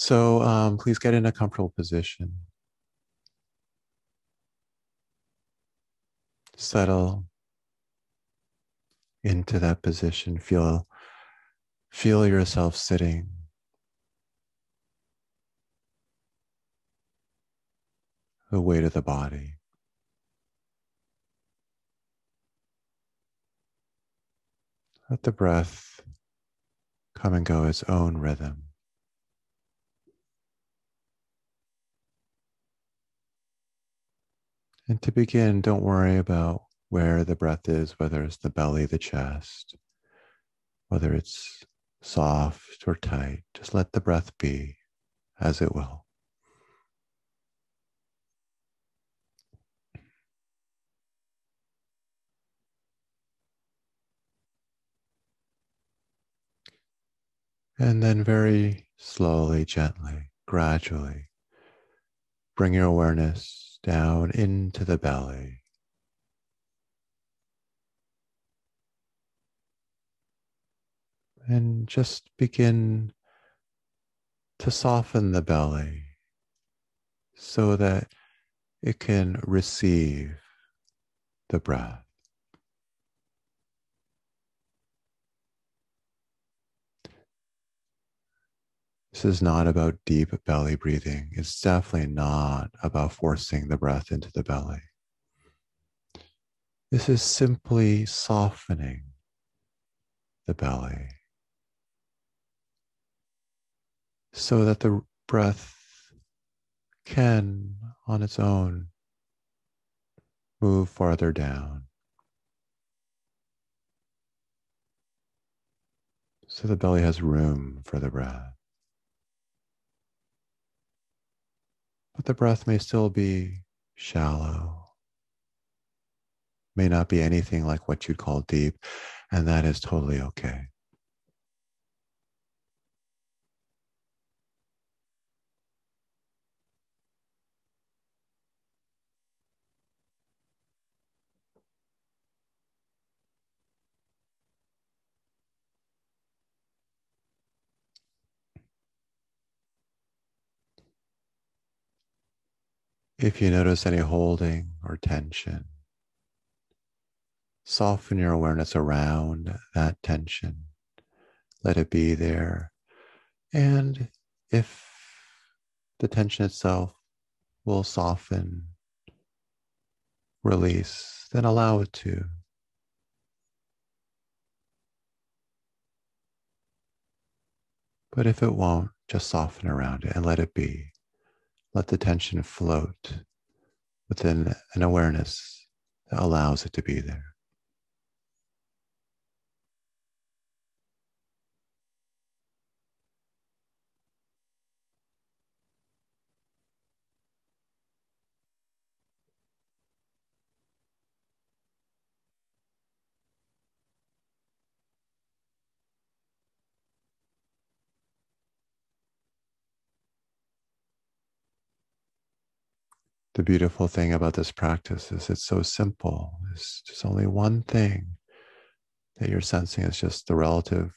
So um, please get in a comfortable position. Settle into that position. Feel, feel yourself sitting. The weight of the body. Let the breath come and go its own rhythm. And to begin, don't worry about where the breath is, whether it's the belly, the chest, whether it's soft or tight. Just let the breath be as it will. And then very slowly, gently, gradually, bring your awareness down into the belly. And just begin to soften the belly so that it can receive the breath. This is not about deep belly breathing. It's definitely not about forcing the breath into the belly. This is simply softening the belly so that the breath can, on its own, move farther down. So the belly has room for the breath. But the breath may still be shallow, may not be anything like what you'd call deep, and that is totally okay. If you notice any holding or tension, soften your awareness around that tension. Let it be there. And if the tension itself will soften, release, then allow it to. But if it won't, just soften around it and let it be. Let the tension float within an awareness that allows it to be there. The beautiful thing about this practice is it's so simple. It's just only one thing that you're sensing is just the relative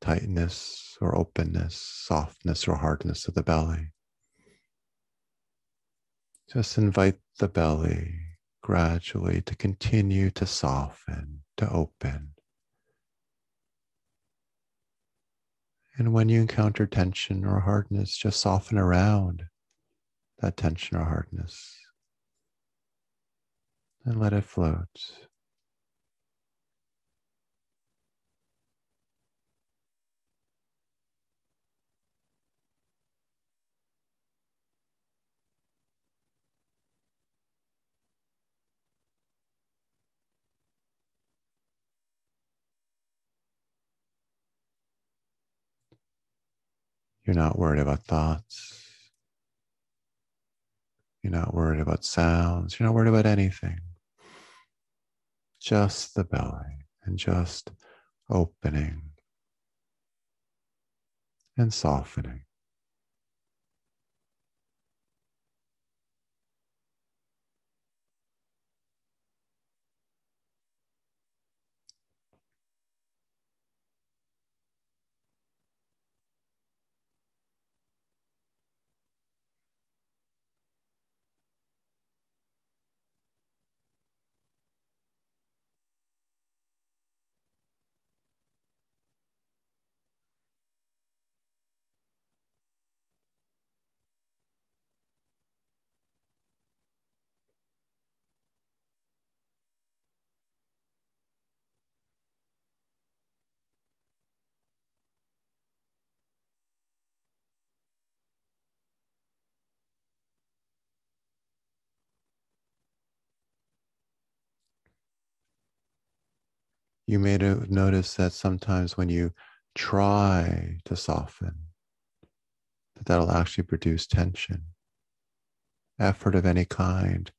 tightness or openness, softness or hardness of the belly. Just invite the belly gradually to continue to soften, to open. And when you encounter tension or hardness, just soften around that tension or hardness and let it float. You're not worried about thoughts. You're not worried about sounds. You're not worried about anything. Just the belly and just opening and softening. You may notice that sometimes when you try to soften, that that'll actually produce tension. Effort of any kind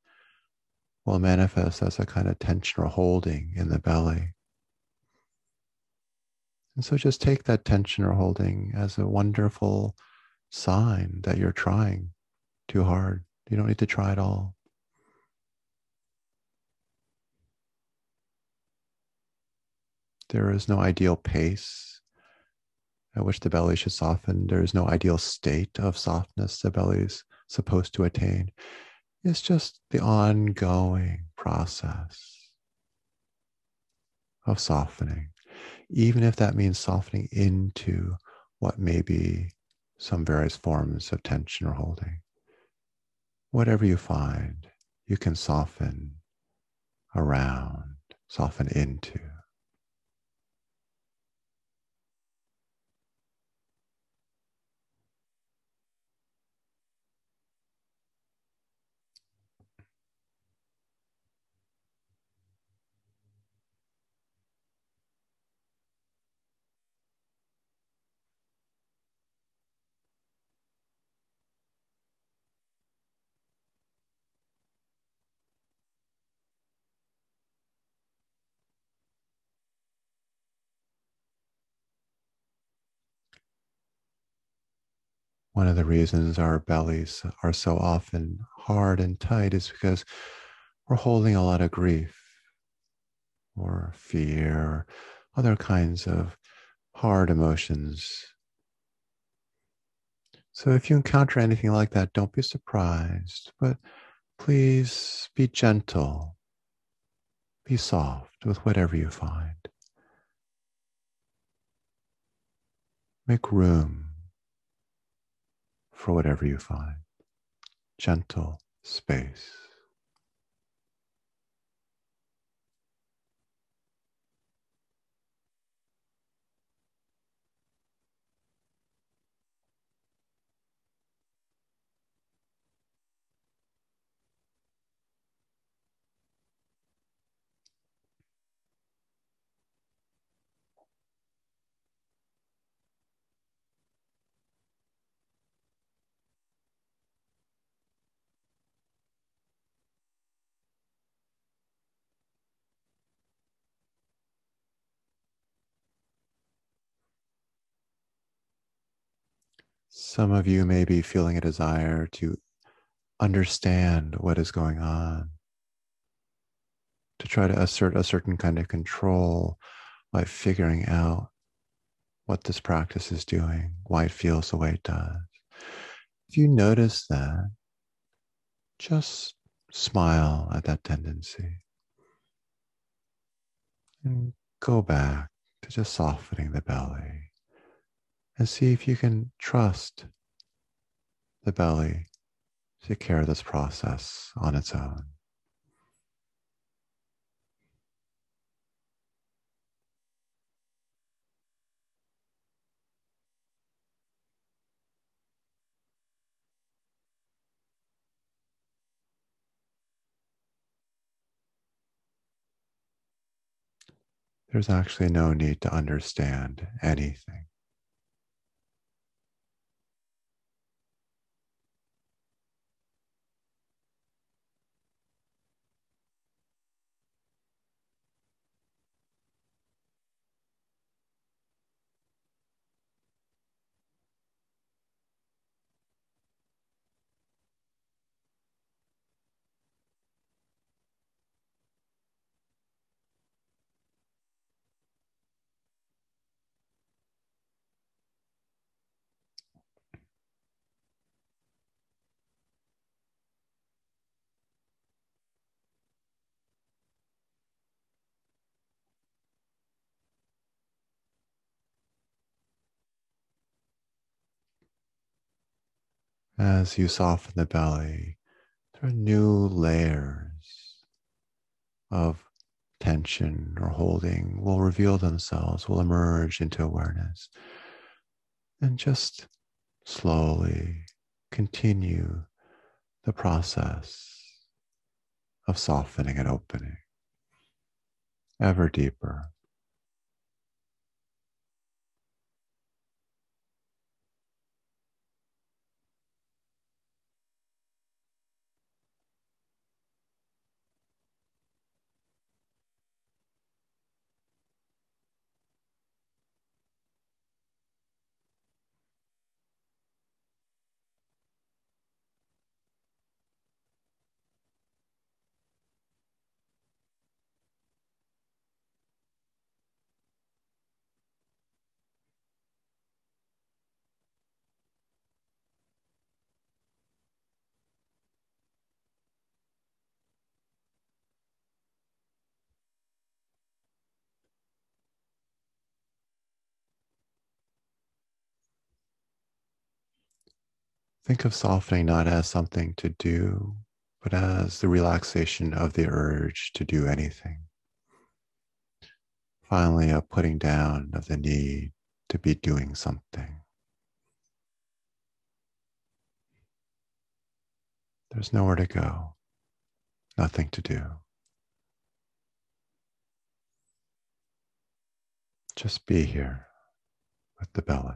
will manifest as a kind of tension or holding in the belly. And so just take that tension or holding as a wonderful sign that you're trying too hard. You don't need to try at all. There is no ideal pace at which the belly should soften. There is no ideal state of softness the belly is supposed to attain. It's just the ongoing process of softening, even if that means softening into what may be some various forms of tension or holding. Whatever you find, you can soften around, soften into. One of the reasons our bellies are so often hard and tight is because we're holding a lot of grief or fear or other kinds of hard emotions. So if you encounter anything like that, don't be surprised, but please be gentle, be soft with whatever you find. Make room for whatever you find. Gentle space. Some of you may be feeling a desire to understand what is going on, to try to assert a certain kind of control by figuring out what this practice is doing, why it feels the way it does. If you notice that, just smile at that tendency and go back to just softening the belly and see if you can trust the belly to carry this process on its own. There's actually no need to understand anything. As you soften the belly, there are new layers of tension or holding will reveal themselves, will emerge into awareness. And just slowly continue the process of softening and opening ever deeper, Think of softening not as something to do, but as the relaxation of the urge to do anything. Finally, a putting down of the need to be doing something. There's nowhere to go, nothing to do. Just be here with the belly.